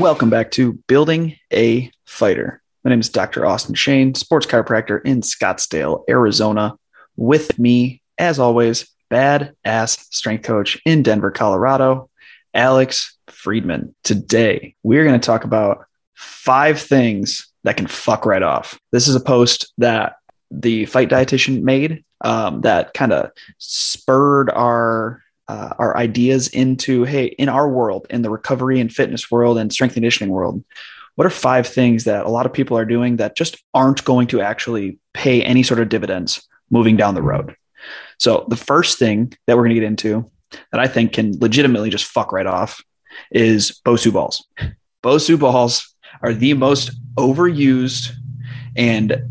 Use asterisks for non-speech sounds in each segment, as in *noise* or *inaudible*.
Welcome back to Building a Fighter. My name is Dr. Austin Shane, sports chiropractor in Scottsdale, Arizona. With me, as always, badass strength coach in Denver, Colorado, Alex Friedman. Today, we're going to talk about five things that can fuck right off. This is a post that the fight dietitian made um, that kind of spurred our uh, our ideas into hey in our world in the recovery and fitness world and strength conditioning world what are five things that a lot of people are doing that just aren't going to actually pay any sort of dividends moving down the road? So the first thing that we're going to get into that i think can legitimately just fuck right off is bosu balls. Bosu balls are the most overused and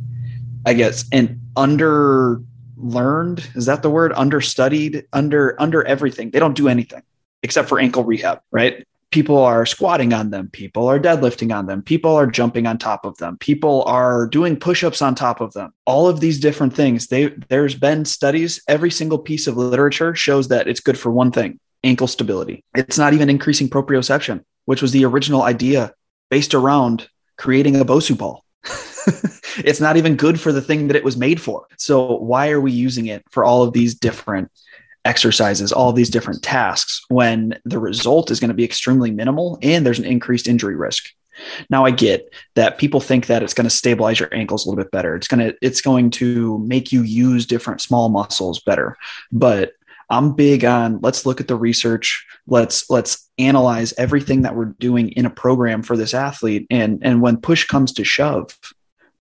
i guess and under learned? Is that the word? Understudied? Under under everything. They don't do anything except for ankle rehab right? People are squatting on them. People are deadlifting on them. People are jumping on top of them. People are doing push-ups on top of them. All of these different things. They there's been studies. Every single piece of literature shows that it's good for one thing ankle stability. It's not even increasing proprioception which was the original idea based around creating a bosu ball *laughs* it's not even good for the thing that it was made for. So why are we using it for all of these different exercises, all these different tasks when the result is going to be extremely minimal and there's an increased injury risk? Now I get that people think that it's going to stabilize your ankles a little bit better. It's going to it's going to make you use different small muscles better. But I'm big on let's look at the research. Let's let's analyze everything that we're doing in a program for this athlete and and when push comes to shove,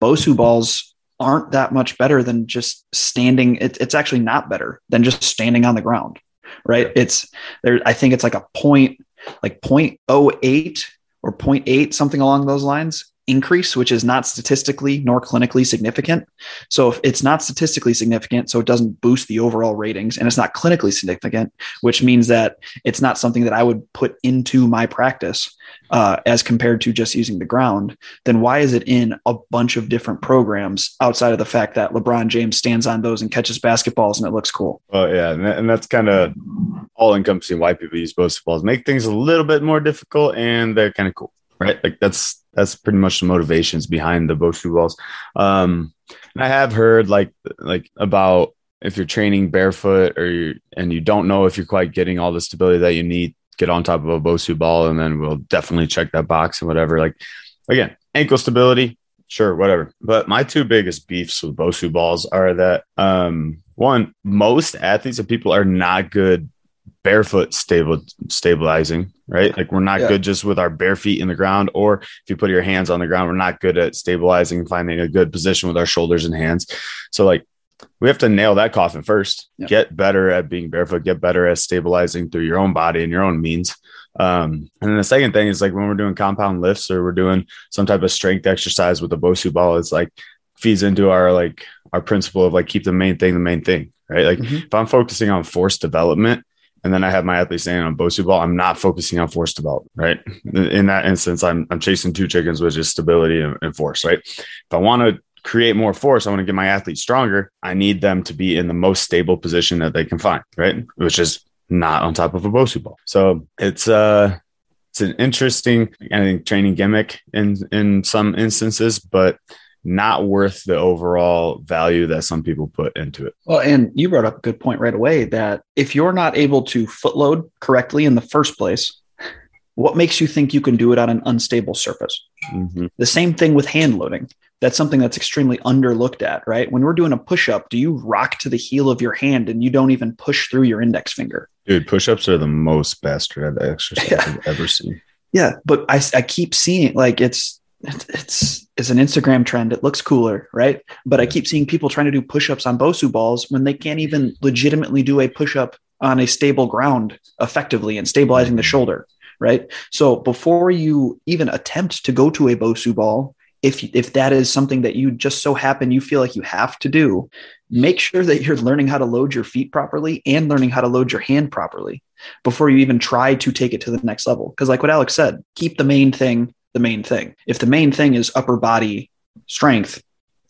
Bosu balls aren't that much better than just standing. It, it's actually not better than just standing on the ground, right? It's there. I think it's like a point, like 0.08 or 0.8, something along those lines increase, which is not statistically nor clinically significant. So if it's not statistically significant, so it doesn't boost the overall ratings, and it's not clinically significant, which means that it's not something that I would put into my practice uh, as compared to just using the ground, then why is it in a bunch of different programs outside of the fact that LeBron James stands on those and catches basketballs and it looks cool? Oh yeah, and that's kind of all encompassing why people use Bosu balls. Make things a little bit more difficult, and they're kind of cool, right? Like that's that's pretty much the motivations behind the Bosu balls. Um, and I have heard like like about if you're training barefoot or you and you don't know if you're quite getting all the stability that you need, get on top of a Bosu ball, and then we'll definitely check that box and whatever. Like again, ankle stability, sure, whatever. But my two biggest beefs with Bosu balls are that um, one, most athletes and people are not good barefoot stable stabilizing, right? Like we're not yeah. good just with our bare feet in the ground, or if you put your hands on the ground, we're not good at stabilizing, and finding a good position with our shoulders and hands. So like we have to nail that coffin first. Yeah. Get better at being barefoot. Get better at stabilizing through your own body and your own means. Um, and then the second thing is like when we're doing compound lifts or we're doing some type of strength exercise with the Bosu ball, it's like feeds into our like our principle of like keep the main thing the main thing, right? Like mm-hmm. if I'm focusing on force development, and then I have my athlete standing on Bosu ball, I'm not focusing on force development, right? In that instance, I'm, I'm chasing two chickens, which is stability and, and force, right? If I want to create more force, I want to get my athlete stronger. I need them to be in the most stable position that they can find, right? Which is not on top of a Bosu ball. So it's uh it's an interesting I think training gimmick in in some instances, but not worth the overall value that some people put into it. Well, and you brought up a good point right away that if you're not able to footload correctly in the first place, what makes you think you can do it on an unstable surface? Mm-hmm. The same thing with hand loading. That's something that's extremely underlooked at, right? When we're doing a push up, do you rock to the heel of your hand and you don't even push through your index finger? Dude, push ups are the most bastard *laughs* exercise yeah. I've ever seen. Yeah, but I, I keep seeing like it's it's it's an Instagram trend. It looks cooler, right? But I keep seeing people trying to do push-ups on Bosu balls when they can't even legitimately do a push-up on a stable ground effectively and stabilizing the mm-hmm. shoulder, right? So before you even attempt to go to a Bosu ball, if if that is something that you just so happen you feel like you have to do, make sure that you're learning how to load your feet properly and learning how to load your hand properly before you even try to take it to the next level. Because like what Alex said, keep the main thing the main thing. If the main thing is upper body strength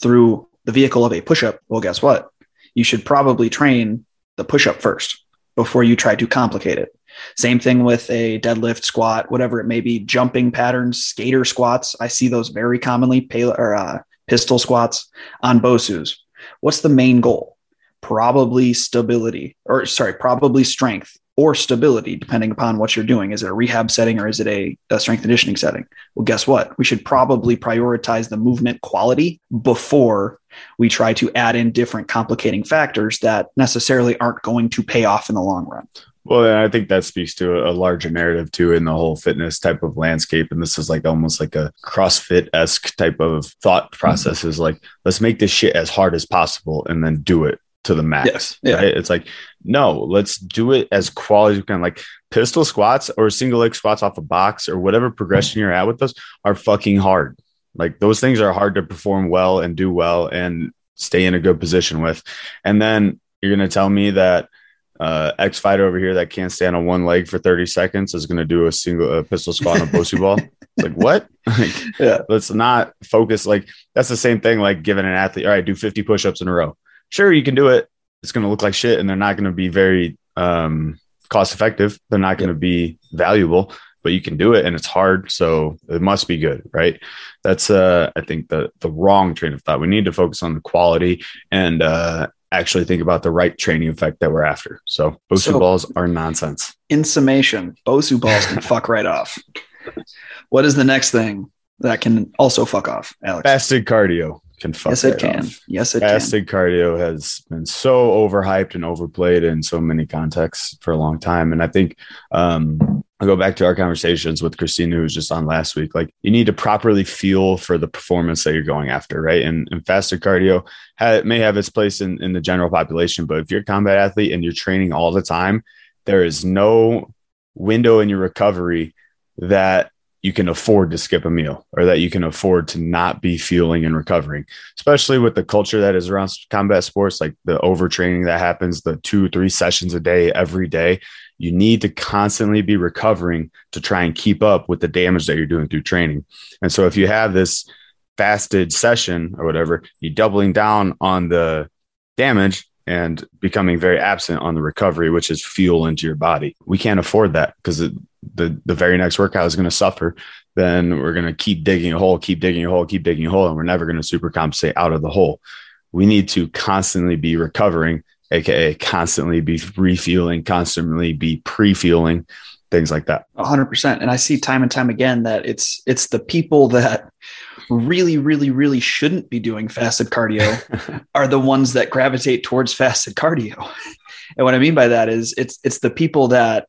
through the vehicle of a push up, well, guess what? You should probably train the push up first before you try to complicate it. Same thing with a deadlift, squat, whatever it may be, jumping patterns, skater squats. I see those very commonly, pay, or uh, pistol squats on BOSUs. What's the main goal? Probably stability, or sorry, probably strength or stability, depending upon what you're doing. Is it a rehab setting or is it a, a, strength conditioning setting? Well, guess what? We should probably prioritize the movement quality before we try to add in different complicating factors that necessarily aren't going to pay off in the long run. Well, I think that speaks to a larger narrative too in the whole fitness type of landscape. And this is like almost like a CrossFit esque type of thought process is like, let's make this shit as hard as possible and then do it to the max. Yes. Yeah. Right? It's like, no, let's do it as quality as we can. Like pistol squats or single leg squats off a box or whatever progression you're at with those are fucking hard. Like those things are hard to perform well and do well and stay in a good position with. And then you're going to tell me that uh, X fighter over here that can't stand on one leg for 30 seconds is going to do a single a pistol squat on a Bosu ball. It's like, what? *laughs* like, yeah. Let's not focus. Like, that's the same thing like giving an athlete, all right, do 50 push ups in a row sure you can do it. It's going to look like shit, and they're not going to be very um, cost effective. They're not going to be valuable, but you can do it, and it's hard, so it must be good, right? That's uh, I think the the wrong train of thought. We need to focus on the quality and uh, actually think about the right training effect that we're after. So Bosu so, balls are nonsense. In summation, Bosu balls can *laughs* fuck right off. What is the next thing that can also fuck off, Alex? Fasted cardio can fuck yes it can off. yes it fasted can. cardio has been so overhyped and overplayed in so many contexts for a long time and i think um I'll go back to our conversations with Christina, who was just on last week. Like, you need to properly feel for the performance that you're going after, right? And, and fasted cardio ha- may have its place in, in the general population, but if you're a combat athlete and you're training all the time, there is no window in your recovery that you can afford to skip a meal or that you can afford to not be fueling and recovering, especially with the culture that is around combat sports, like the overtraining that happens, the two, three sessions a day, every day. You need to constantly be recovering to try and keep up with the damage that you're doing through training. And so if you have this fasted session or whatever, you're doubling down on the damage and becoming very absent on the recovery, which is fuel into your body. We can't afford that because the the very next workout is going to suffer, then we're going to keep digging a hole, keep digging a hole, keep digging a hole, and we're never going to super compensate out of the hole. We need to constantly be recovering, aka constantly be refueling, constantly be pre-fueling, things like that. hundred percent. And I see time and time again that it's it's the people that really, really, really shouldn't be doing fasted cardio *laughs* are the ones that gravitate towards fasted cardio. And what I mean by that is it's it's the people that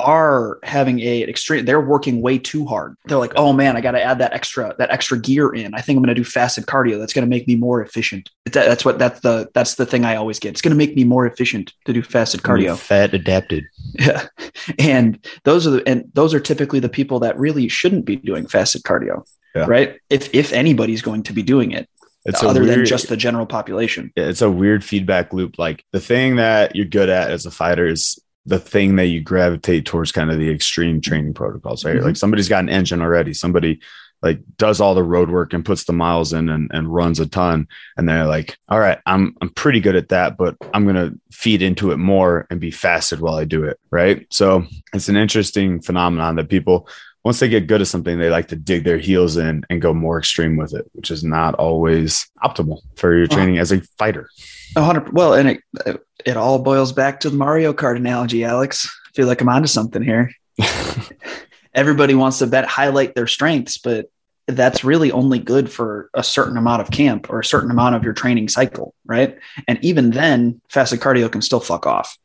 are having a extreme they're working way too hard. They're like oh man i got to add that extra that extra gear in. I think i'm going to do fasted cardio. That's going to make me more efficient. That's what that's the that's the thing i always get. It's going to make me more efficient to do fasted cardio. fat adapted. Yeah. *laughs* And those are the and those are typically the people that really shouldn't be doing fasted cardio yeah. right? If if anybody's going to be doing it it's other weird, than just the general population. It's a weird feedback loop. Like the thing that you're good at as a fighter is the thing that you gravitate towards kind of the extreme training protocols, right? Mm-hmm. Like somebody's got an engine already, somebody like does all the road work and puts the miles in and, and runs a ton. And they're like, all right, I'm I'm pretty good at that, but I'm gonna feed into it more and be fasted while I do it. Right. So it's an interesting phenomenon that people once they get good at something, they like to dig their heels in and go more extreme with it, which is not always optimal for your training as a fighter. 100 well and it it all boils back to the mario kart analogy alex. I feel like i'm onto something here. *laughs* Everybody wants to bet highlight their strengths but that's really only good for a certain amount of camp or a certain amount of your training cycle right? And even then fasted cardio can still fuck off.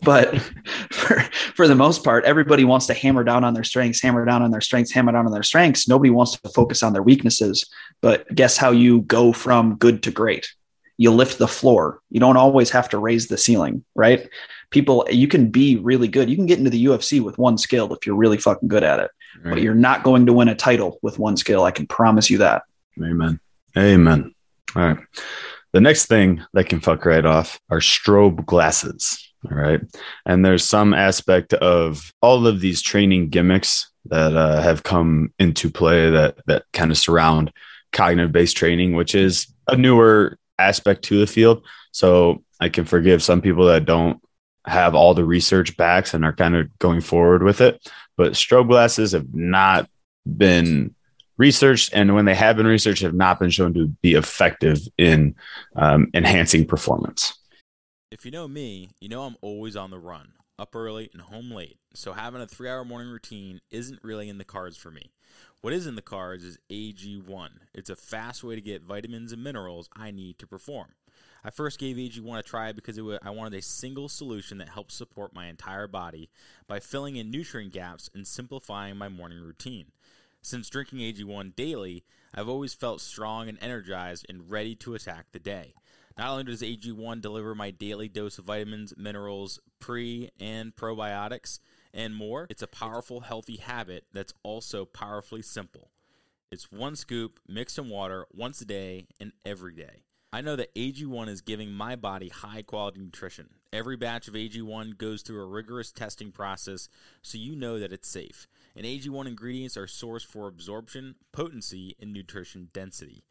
But *laughs* for, for the most part everybody wants to hammer down on their strengths hammer down on their strengths hammer down on their strengths. Nobody wants to focus on their weaknesses but guess how you go from good to great you lift the floor. You don't always have to raise the ceiling, right? People, you can be really good. You can get into the UFC with one skill if you're really fucking good at it, right. but you're not going to win a title with one skill. I can promise you that. Amen. Amen. All right. The next thing that can fuck right off are strobe glasses. All right. And there's some aspect of all of these training gimmicks that uh, have come into play that that kind of surround cognitive based training, which is a newer aspect to the field. So I can forgive some people that don't have all the research backs and are kind of going forward with it. But strobe glasses have not been researched, and when they have been researched, have not been shown to be effective in um, enhancing performance. If you know me, you know I'm always on the run, up early and home late. So having a three hour morning routine isn't really in the cards for me. What is in the cards is AG1. It's a fast way to get vitamins and minerals I need to perform. I first gave AG1 a try because was, I wanted a single solution that helps support my entire body by filling in nutrient gaps and simplifying my morning routine. Since drinking AG1 daily, I've always felt strong and energized and ready to attack the day. Not only does AG1 deliver my daily dose of vitamins, minerals, pre and probiotics, and more, it's a powerful, healthy habit that's also powerfully simple. It's one scoop mixed in water once a day and every day. I know that AG1 is giving my body high quality nutrition. Every batch of AG1 goes through a rigorous testing process so you know that it's safe. And AG1 ingredients are sourced for absorption, potency, and nutrition density.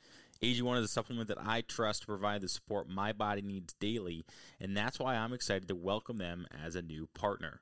AG1 is a supplement that I trust to provide the support my body needs daily, and that's why I'm excited to welcome them as a new partner.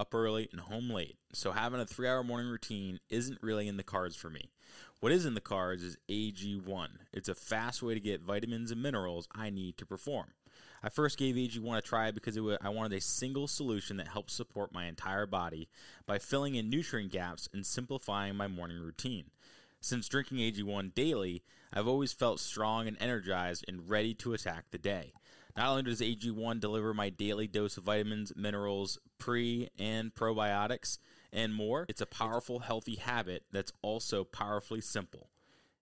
up early and home late, so having a three hour morning routine isn't really in the cards for me. What is in the cards is AG1. It's a fast way to get vitamins and minerals I need to perform. I first gave AG1 a try because was, I wanted a single solution that helps support my entire body by filling in nutrient gaps and simplifying my morning routine. Since drinking AG1 daily, I've always felt strong and energized and ready to attack the day. Not only does AG1 deliver my daily dose of vitamins, minerals, pre and probiotics, and more, it's a powerful, healthy habit that's also powerfully simple.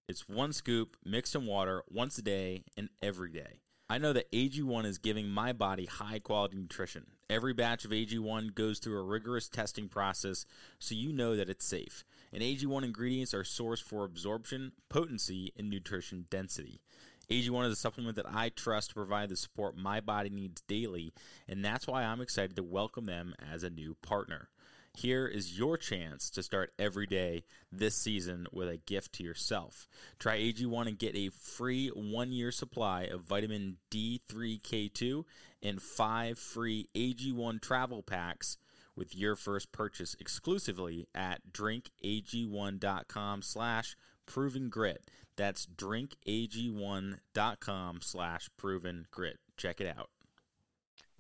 It's one scoop mixed in water once a day and every day. I know that AG1 is giving my body high quality nutrition. Every batch of AG1 goes through a rigorous testing process so you know that it's safe. And AG1 ingredients are sourced for absorption, potency, and nutrition density. AG1 is a supplement that I trust to provide the support my body needs daily, and that's why I'm excited to welcome them as a new partner. Here is your chance to start every day this season with a gift to yourself. Try AG1 and get a free one year supply of vitamin D3K2 and five free AG1 travel packs with your first purchase exclusively at drinkag1.com slash proven grit. That's drinkag1.com slash proven grit. Check it out.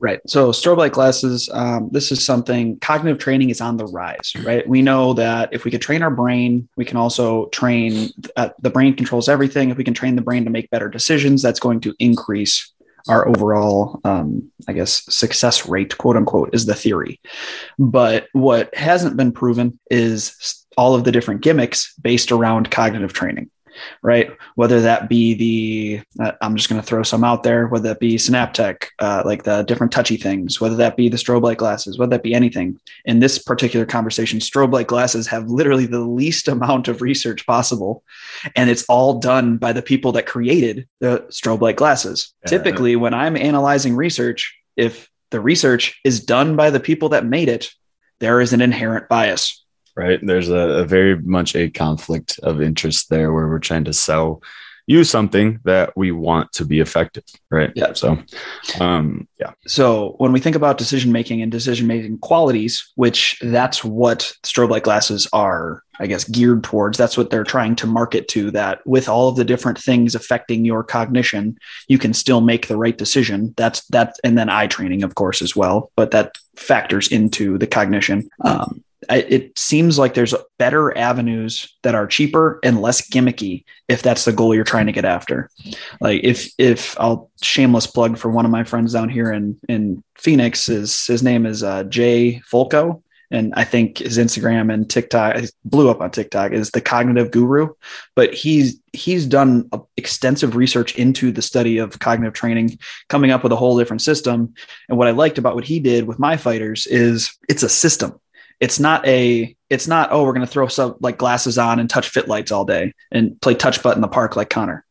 Right. So strobe light glasses, um, this is something cognitive training is on the rise, right? We know that if we could train our brain, we can also train uh, the brain controls everything. If we can train the brain to make better decisions, that's going to increase our overall, um, I guess, success rate, quote unquote, is the theory. But what hasn't been proven is all of the different gimmicks based around cognitive training right? Whether that be the, uh, I'm just going to throw some out there, whether that be Senaptec, uh, like the different touchy things, whether that be the strobe light glasses, whether that be anything. In this particular conversation, strobe light glasses have literally the least amount of research possible. And it's all done by the people that created the strobe light glasses. Yeah. Typically, when I'm analyzing research, if the research is done by the people that made it, there is an inherent bias right? There's a, a, very much a conflict of interest there where we're trying to sell you something that we want to be effective, right? Yeah. So, um, yeah. So when we think about decision making and decision making qualities, which that's what strobe light glasses are, I guess, geared towards. That's what they're trying to market to. That with all of the different things affecting your cognition, you can still make the right decision. That's that, and then eye training, of course, as well. But that factors into the cognition. Um, it seems like there's better avenues that are cheaper and less gimmicky if that's the goal you're trying to get after like if if i'll shameless plug for one of my friends down here in in phoenix is his name is uh, jay folko and I think his Instagram and TikTok blew up on TikTok is the cognitive guru, but he's he's done extensive research into the study of cognitive training, coming up with a whole different system. And what I liked about what he did with my fighters is it's a system. It's not a it's not oh we're going to throw some like glasses on and touch fit lights all day and play touch butt in the park like Connor.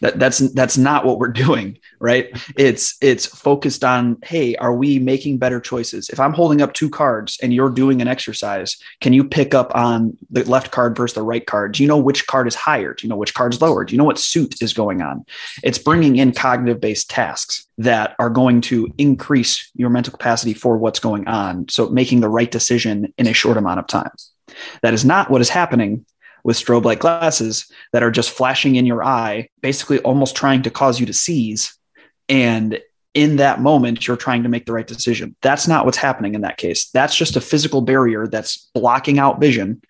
That that's that's not what we're *laughs* doing, right? It's it's focused on hey, are we making better choices? If I'm holding up two cards and you're doing an exercise, can you pick up on the left card versus the right card? Do you know which card is higher? Do you know which card's lower? Do you know what suit is going on? It's bringing in cognitive based tasks that are going to increase your mental capacity for what's going on. So making the right decision in a short amount of time. That is not what is happening with strobe light glasses that are just flashing in your eye, basically almost trying to cause you to seize. And in that moment, you're trying to make the right decision. That's not what's happening in that case. That's just a physical barrier that's blocking out vision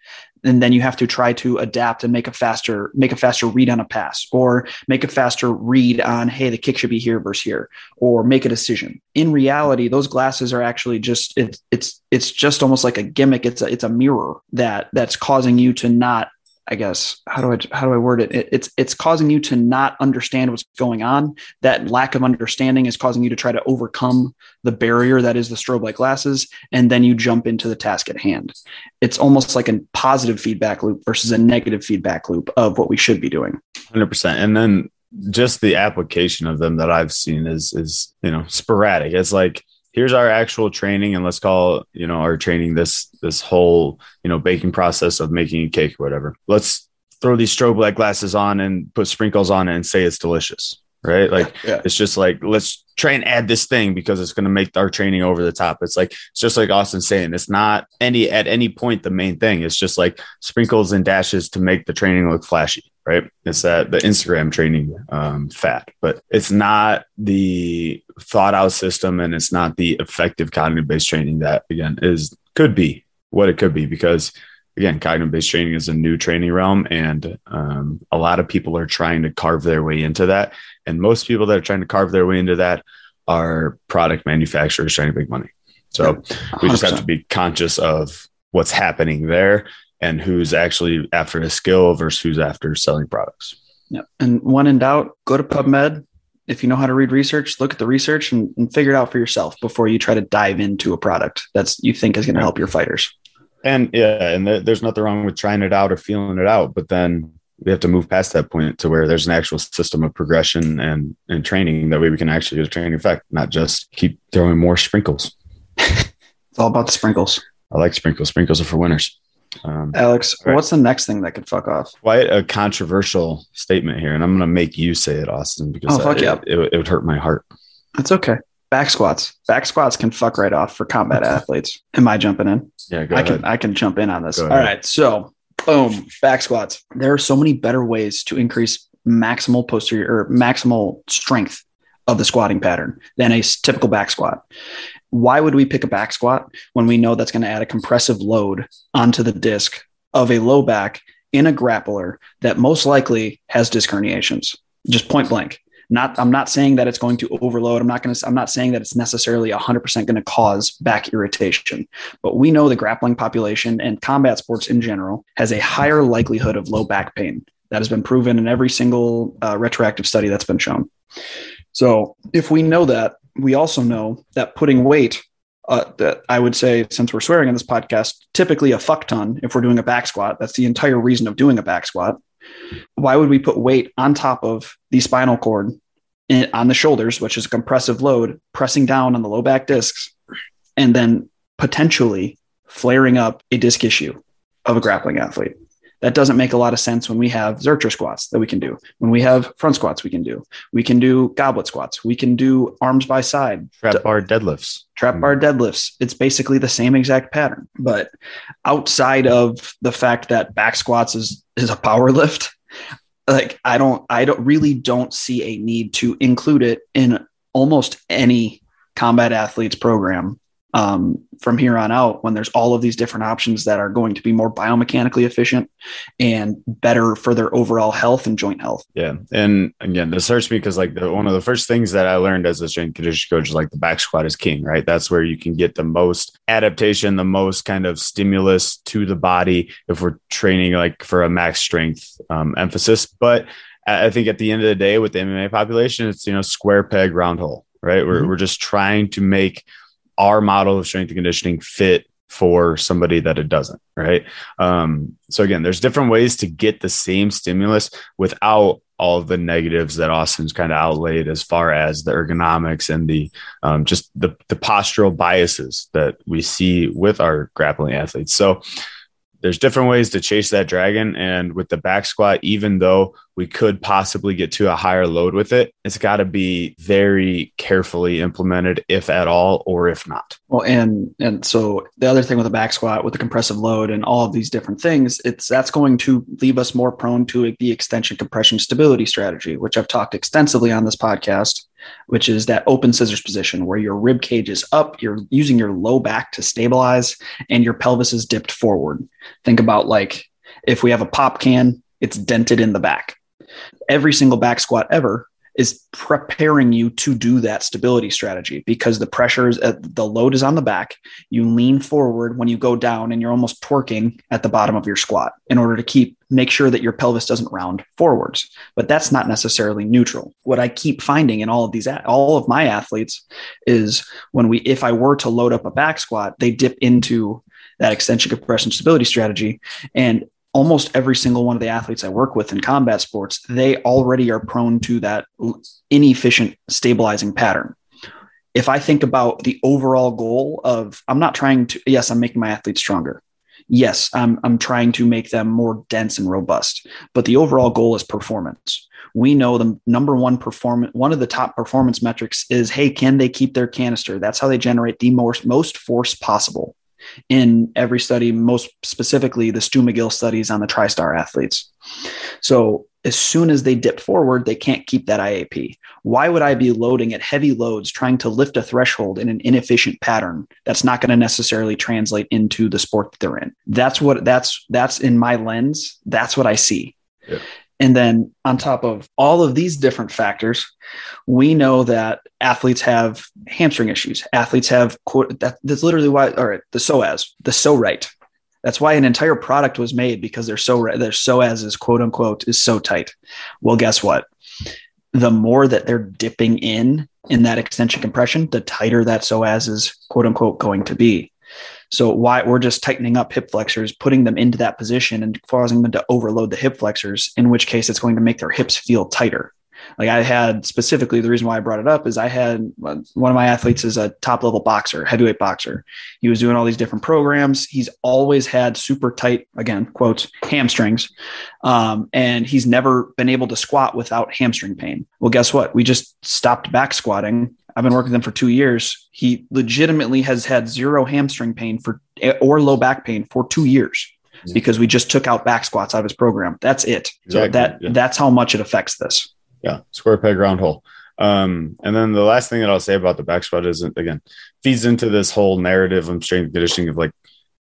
and then you have to try to adapt and make a faster make a faster read on a pass or make a faster read on hey the kick should be here versus here or make a decision in reality those glasses are actually just it's it's it's just almost like a gimmick it's a it's a mirror that that's causing you to not I guess how do I how do I word it? it? It's it's causing you to not understand what's going on. That lack of understanding is causing you to try to overcome the barrier that is the strobe light glasses, and then you jump into the task at hand. It's almost like a positive feedback loop versus a negative feedback loop of what we should be doing. Hundred percent, and then just the application of them that I've seen is is you know sporadic. It's like here's our actual training and let's call you know our training this this whole you know baking process of making a cake or whatever. Let's throw these strobe light glasses on and put sprinkles on it and say it's delicious right? Like yeah. it's just like let's try and add this thing because it's going to make our training over the top. It's like it's just like austin saying it's not any at any point the main thing. It's just like sprinkles and dashes to make the training look flashy right? It's that the Instagram training um, fat, but it's not the thought out system and it's not the effective cognitive based training that again is could be what it could be because again cognitive based training is a new training realm and um, a lot of people are trying to carve their way into that. And most people that are trying to carve their way into that are product manufacturers trying to make money. So we just have to be conscious of what's happening there and who's actually after a skill versus who's after selling products. Yeah. And when in doubt, go to PubMed. If you know how to read research, look at the research and, and figure it out for yourself before you try to dive into a product that's you think is going to help your fighters. And yeah, and th- there's nothing wrong with trying it out or feeling it out, but then we have to move past that point to where there's an actual system of progression and and training that way we can actually get a training effect, not just keep throwing more sprinkles. *laughs* it's all about the sprinkles. I like sprinkles. Sprinkles are for winners. Um, Alex, right. what's the next thing that could fuck off? Quite a controversial statement here, and I'm going to make you say it, Austin, because oh, fuck it, yeah. it, it would hurt my heart. That's okay. Back squats. Back squats can fuck right off for combat *laughs* athletes. Am I jumping in? Yeah, I can. I can jump in on this. All right. So, boom. Back squats. There are so many better ways to increase maximal posterior or maximal strength of the squatting pattern than a typical back squat why would we pick a back squat when we know that's going to add a compressive load onto the disc of a low back in a grappler that most likely has disc herniations? Just point blank. Not, I'm not saying that it's going to overload. I'm not going to, I'm not saying that it's necessarily 100% going to cause back irritation, but we know the grappling population and combat sports in general has a higher likelihood of low back pain. That has been proven in every single uh, retroactive study that's been shown. So if we know that, we also know that putting weight uh, that I would say, since we're swearing in this podcast, typically a fuck ton if we're doing a back squat. That's the entire reason of doing a back squat. Why would we put weight on top of the spinal cord in, on the shoulders, which is a compressive load, pressing down on the low back discs, and then potentially flaring up a disc issue of a grappling athlete? That doesn't make a lot of sense when we have Zercher squats that we can do. When we have front squats, we can do. We can do goblet squats. We can do arms by side. Trap bar deadlifts. Trap bar deadlifts. It's basically the same exact pattern. But outside of the fact that back squats is is a power lift, like I don't I don't really don't see a need to include it in almost any combat athletes program um, from here on out when there's all of these different options that are going to be more biomechanically efficient and better for their overall health and joint health. Yeah. And again, this hurts me because like the, one of the first things that I learned as a strength conditioning coach is like the back squat is king, right? That's where you can get the most adaptation, the most kind of stimulus to the body if we're training like for a max strength um, emphasis. But I think at the end of the day with the MMA population, it's, you know, square peg, round hole, right? We're, mm-hmm. we're just trying to make our model of strength and conditioning fit for somebody that it doesn't right? Um, so again there's different ways to get the same stimulus without all the negatives that austin's kind of outlaid as far as the ergonomics and the um, just the, the postural biases that we see with our grappling athletes. So there's different ways to chase that dragon. And with the back squat, even though we could possibly get to a higher load with it, it's got to be very carefully implemented, if at all, or if not. Well, and and so the other thing with the back squat, with the compressive load, and all of these different things, it's that's going to leave us more prone to the extension compression stability strategy, which I've talked extensively on this podcast which is that open scissors position where your rib cage is up, you're using your low back to stabilize, and your pelvis is dipped forward. Think about like if we have a pop can, it's dented in the back. Every single back squat ever is preparing you to do that stability strategy because the pressure is at, uh, the load is on the back. You lean forward when you go down and you're almost twerking at the bottom of your squat in order to keep make sure that your pelvis doesn't round forwards. But that's not necessarily neutral. What I keep finding in all of these all of my athletes is when we if I were to load up a back squat, they dip into that extension compression stability strategy and almost every single one of the athletes I work with in combat sports, they already are prone to that inefficient stabilizing pattern. If I think about the overall goal of, I'm not trying to, yes, I'm making my athletes stronger. Yes, I'm, I'm trying to make them more dense and robust, but the overall goal is performance. We know the number one performance, one of the top performance metrics is, hey, can they keep their canister? That's how they generate the most, most force possible in every study, most specifically the Stu McGill studies on the TriStar athletes. So as soon as they dip forward, they can't keep that IAP. Why would I be loading at heavy loads trying to lift a threshold in an inefficient pattern that's not going to necessarily translate into the sport that they're in? That's what that's that's in my lens. That's what I see. Yeah. And then on top of all of these different factors, we know that athletes have hamstring issues. Athletes have that, that's literally why, or the psoas, the so right. That's why an entire product was made because their so their psoas is quote unquote is so tight. Well, guess what? The more that they're dipping in in that extension compression, the tighter that psoas is quote unquote going to be. So why we're just tightening up hip flexors, putting them into that position and causing them to overload the hip flexors, in which case it's going to make their hips feel tighter. Like I had specifically the reason why I brought it up is I had one of my athletes is a top level boxer, heavyweight boxer. He was doing all these different programs. He's always had super tight, again, quotes, hamstrings. Um, and he's never been able to squat without hamstring pain. Well, guess what? We just stopped back squatting I've been working with him for two years. He legitimately has had zero hamstring pain for or low back pain for two years yeah. because we just took out back squats out of his program. That's it. Exactly. So that yeah. that's how much it affects this. Yeah, square peg round hole. Um, and then the last thing that I'll say about the back squat is again feeds into this whole narrative of strength conditioning of like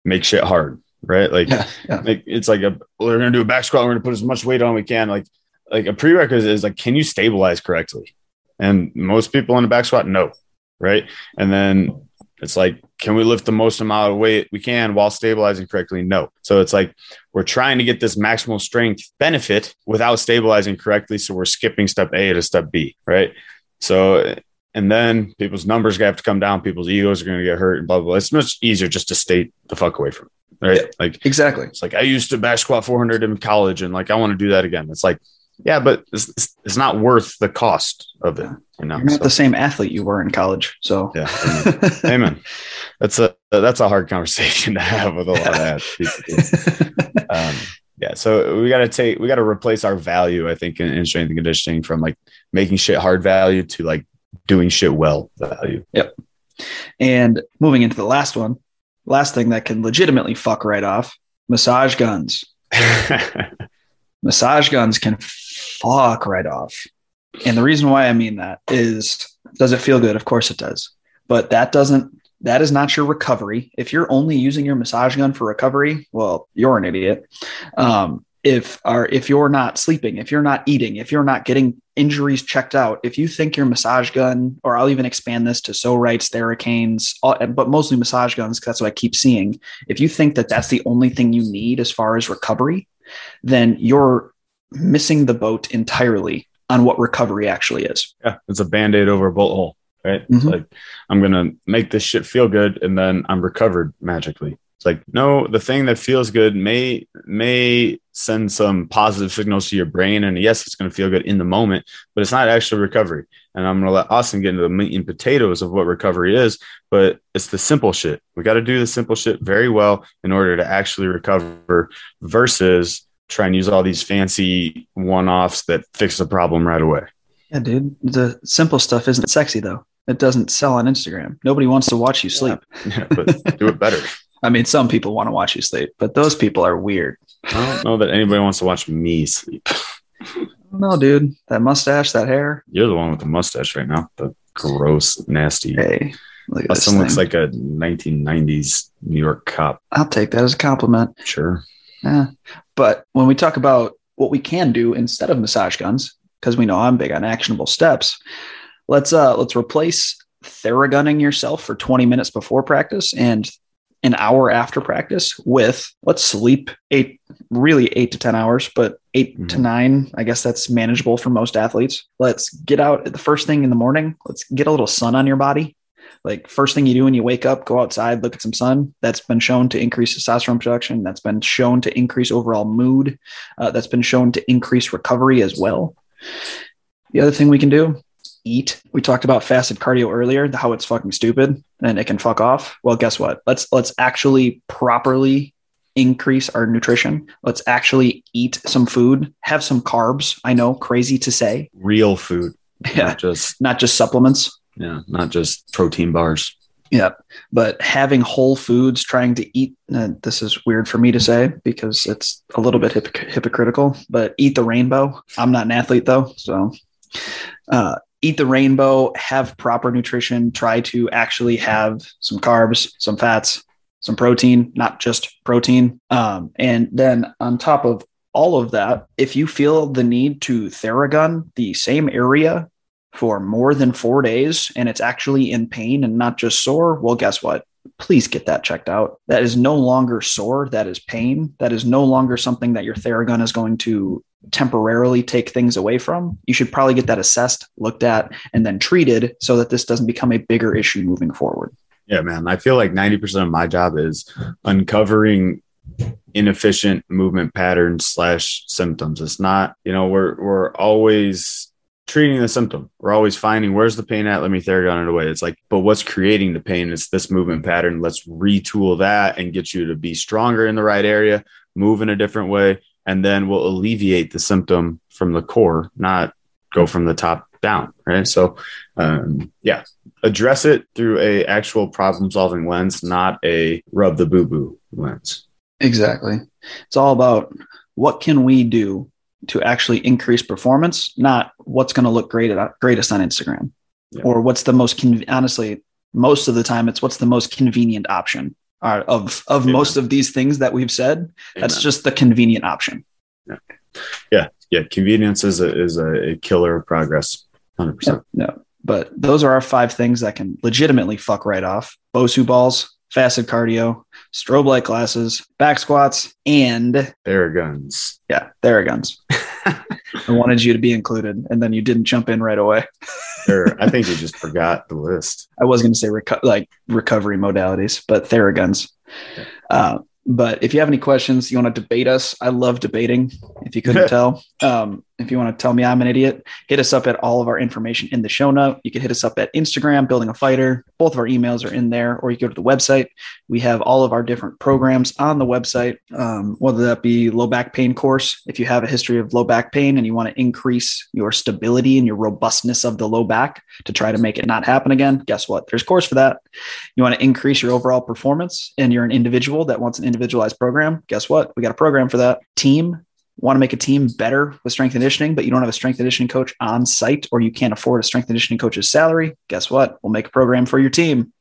make shit hard, right? Like, yeah, yeah. like it's like a we're gonna do a back squat, we're gonna put as much weight on we can. Like, like a prerequisite is like, can you stabilize correctly? And most people in the back squat, no. Right. And then it's like, can we lift the most amount of weight we can while stabilizing correctly? No. So it's like we're trying to get this maximal strength benefit without stabilizing correctly. So we're skipping step A to step B. Right. So, and then people's numbers have to come down. People's egos are going to get hurt and blah, blah, blah. It's much easier just to stay the fuck away from it. Right. Like, exactly. It's like I used to back squat 400 in college and like I want to do that again. It's like, yeah, but it's, it's not worth the cost of it. You know, You're not so. the same athlete you were in college. So yeah, *laughs* amen. amen. That's a that's a hard conversation to have with a lot of athletes. *laughs* um, yeah, so we got to take we got to replace our value, I think, in, in strength and conditioning from like making shit hard value to like doing shit well value. Yep. And moving into the last one, last thing that can legitimately fuck right off: massage guns. *laughs* massage guns can fuck right off. And the reason why I mean that is does it feel good? Of course it does. But that doesn't that is not your recovery. If you're only using your massage gun for recovery, well, you're an idiot. Um, if are if you're not sleeping, if you're not eating, if you're not getting injuries checked out, if you think your massage gun, or I'll even expand this to Zorites, Theracanes, all, but mostly massage guns, because that's what I keep seeing. If you think that that's the only thing you need as far as recovery, then you're missing the boat entirely on what recovery actually is. Yeah, it's a band aid over a bullet hole, right? It's Mhm. like I'm gonna make this shit feel good, and then I'm recovered magically. It's like no, the thing that feels good may may send some positive signals to your brain, and yes, it's gonna feel good in the moment, but it's not actually recovery. And I'm gonna let Austin get into the meat and potatoes of what recovery is, but it's the simple shit. We got to do the simple shit very well in order to actually recover, versus try and use all these fancy one-offs that fix the problem right away. Yeah, dude. The simple stuff isn't sexy though. It doesn't sell on Instagram. Nobody wants to watch you sleep. *laughs* Yeah, but do it better. *laughs* I mean, some people want to watch you sleep, but those people are weird. I don't know that anybody wants to watch me sleep. *laughs* No, dude. That mustache, that hair. You're the one with the mustache right now. The gross, nasty. Hey, look Austin looks like a 1990s New York cop. I'll take that as a compliment. Sure. Yeah. But when we talk about what we can do instead of massage guns, because we know I'm big on actionable steps, let's uh let's replace theragunning yourself for 20 minutes before practice and an hour after practice with let's sleep eight really eight to 10 hours, but 8 to Mhm. nine, I guess that's manageable for most athletes. Let's get out the first thing in the morning. Let's get a little sun on your body. Like first thing you do when you wake up, go outside, look at some sun. That's been shown to increase testosterone production. That's been shown to increase overall mood. Uh, that's been shown to increase recovery as well. The other thing we can do, eat. We talked about fasted cardio earlier, how it's fucking stupid and it can fuck off. Well, guess what? Let's let's actually properly increase our nutrition. Let's actually eat some food, have some carbs. I know, crazy to say. Real food. Yeah, Not just not just supplements. Yeah, not just protein bars. Yeah, but having whole foods, trying to eat. Uh, this is weird for me to say because it's a little bit hypoc- hypocritical. But eat the rainbow. I'm not an athlete though, so uh, eat the rainbow. Have proper nutrition. Try to actually have some carbs, some fats, some protein, not just protein. Um, and then on top of all of that, if you feel the need to theragun the same area for more than four days and it's actually in pain and not just sore, well, guess what? Please get that checked out. That is no longer sore. That is pain. That is no longer something that your Theragun is going to temporarily take things away from. You should probably get that assessed, looked at, and then treated so that this doesn't become a bigger issue moving forward. Yeah, man. I feel like 90% of my job is uncovering inefficient movement patterns slash symptoms. It's not, you know, we're we're always treating the symptom. We're always finding where's the pain at. Let me theragun it away. It's like, but what's creating the pain? It's this movement pattern. Let's retool that and get you to be stronger in the right area, move in a different way, and then we'll alleviate the symptom from the core, not go from the top down. Right. So, um, yeah, address it through a actual problem solving lens, not a rub the boo boo lens. Exactly. It's all about what can we do to actually increase performance, not what's going to look great at greatest on Instagram, Yeah. or what's the most con- honestly. Most of the time, it's what's the most convenient option uh, of of Amen. most of these things that we've said. That's just the convenient option. yeah. Yeah. Convenience is a, is a, killer of progress. 100%. No, no. But those are our five things that can legitimately fuck right off: Bosu balls, fasted cardio, strobe light glasses, back squats, and Theraguns. yeah, Theraguns. *laughs* I wanted you to be included, and then you didn't jump in right away. Or I think *laughs* you just forgot the list. I was going to say reco- like recovery modalities, but Theraguns. Uh, but if you have any questions, you want to debate us, I love debating. If you couldn't *laughs* tell, um, if you want to tell me I'm an idiot, hit us up at all of our information in the show note. You can hit us up at Instagram, Building a Fighter. Both of our emails are in there, or you go to the website. We have all of our different programs on the website, um, whether that be low back pain course. If you have a history of low back pain and you want to increase your stability and your robustness of the low back to try to make it not happen again, guess what? There's course for that. You want to increase your overall performance and you're an individual that wants an individualized program, guess what? We got a program for that. Team, want to make a team better with strength conditioning, but you don't have a strength conditioning coach on site or you can't afford a strength conditioning coach's salary, guess what? We'll make a program for your team.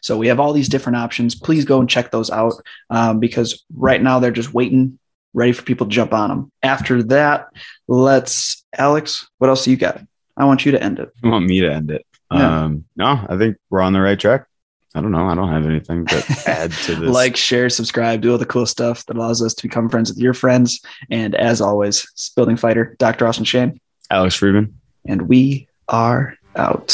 So we have all these different options. Please go and check those out um, because right now they're just waiting, ready for people to jump on them. After that, let's, Alex, what else do you got? I want you to end it. You want me to end it? Yeah. Um, no, I think we're on the right track. I don't know. I don't have anything to *laughs* add to this. like, share, subscribe, do all the cool stuff that allows us to become friends with your friends. And as always, building fighter, Dr. Austin Shane, Alex Friedman. and we are out.